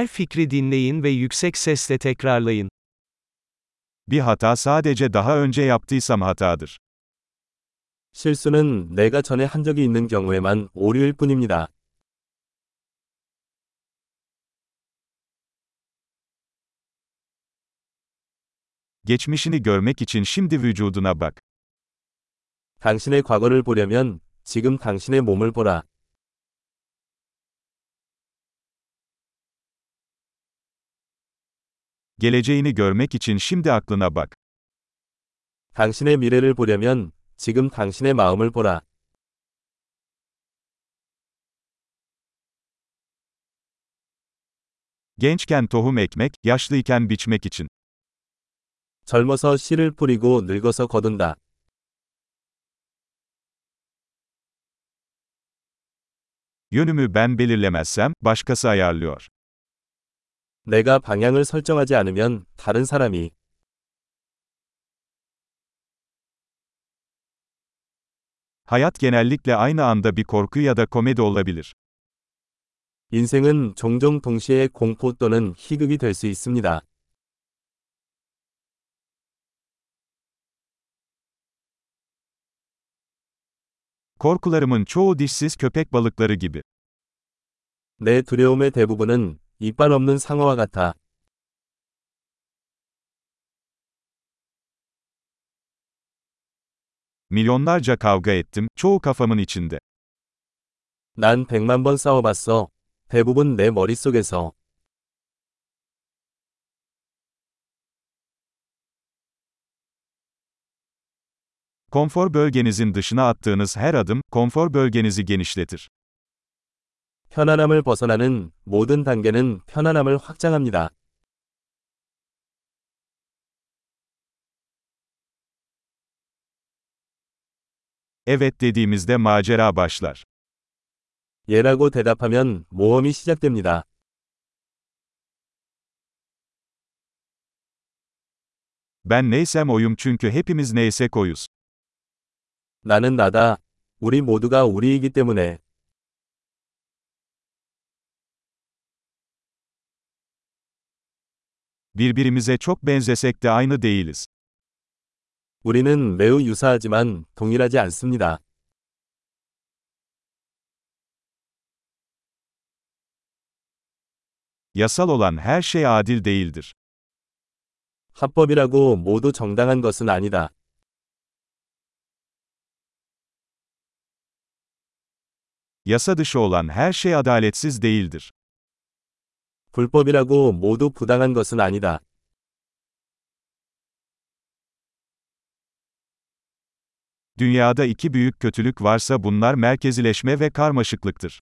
Her fikri dinleyin ve yüksek sesle tekrarlayın. Bir hata sadece daha önce yaptıysam hatadır. 실수는 내가 전에 한 적이 있는 경우에만 오류일 뿐입니다. Geçmişini görmek için şimdi vücuduna bak. 당신의 과거를 보려면 지금 당신의 몸을 보라. Geleceğini görmek için şimdi aklına bak. 당신의 미래를 보려면 지금 당신의 마음을 보라. Gençken tohum ekmek, yaşlıyken biçmek için. 젊어서 씨를 뿌리고 늙어서 거둔다. Yönümü ben belirlemezsem, başkası ayarlıyor. 내가 방향을 설정하지 않으면 다른 사람이 Hayat genellikle aynı anda bir korku ya da komedi olabilir. 인생은 종종 동시에 공포 또는 희극이 될 수 있습니다. Korkularımın çoğu dişsiz köpek balıkları gibi. 내 두려움의 대부분은 이빨 없는 상어와 같아. Milyonlarca kavga ettim, çoğu kafamın içinde. 난 백만 번 싸워봤어. 대부분 내 머릿속에서. Konfor bölgenizin dışına attığınız her adım, konfor bölgenizi genişletir. 편안함을 벗어나는 모든 단계는 편안함을 확장합니다. Evet dediğimizde macera başlar. 예라고 대답하면 모험이 시작됩니다. Ben neysem oyum çünkü hepimiz neysek oyuz. 나는 나다. 우리 모두가 우리이기 때문에. Birbirimize çok benzesek de aynı değiliz. 우리는 매우 유사하지만 동일하지 않습니다. Yasal olan her şey adil değildir. 합법이라고 모두 정당한 것은 아니다. Yasa dışı olan her şey adaletsiz değildir. 불법이라고 모두 부당한 것은 아니다. Dünyada iki büyük kötülük varsa bunlar merkezileşme ve karmaşıklıktır.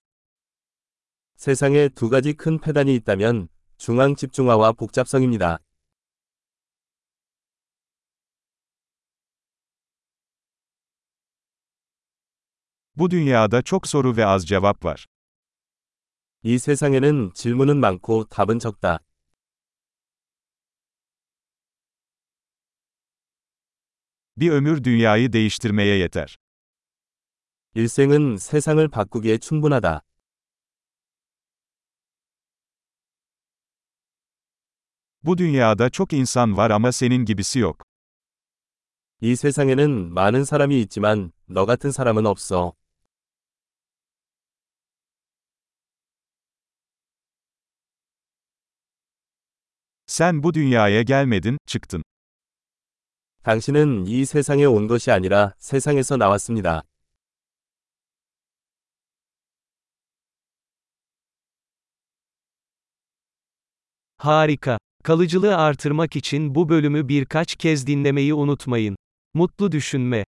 세상에 두 가지 큰 폐단이 있다면 중앙 집중화와 복잡성입니다. Bu dünyada çok soru ve az cevap var. 이 세상에는 질문은 많고 답은 적다. Bir ömür dünyayı değiştirmeye yeter. 일생은 세상을 바꾸기에 충분하다. Bu dünyada çok insan var ama senin gibisi yok. 이 세상에는 많은 사람이 있지만 너 같은 사람은 없어. Sen bu dünyaya gelmedin, çıktın. 당신은 이 세상에 온 것이 아니라 세상에서 나왔습니다. Harika. Kalıcılığı artırmak için bu bölümü birkaç kez dinlemeyi unutmayın. Mutlu düşünme.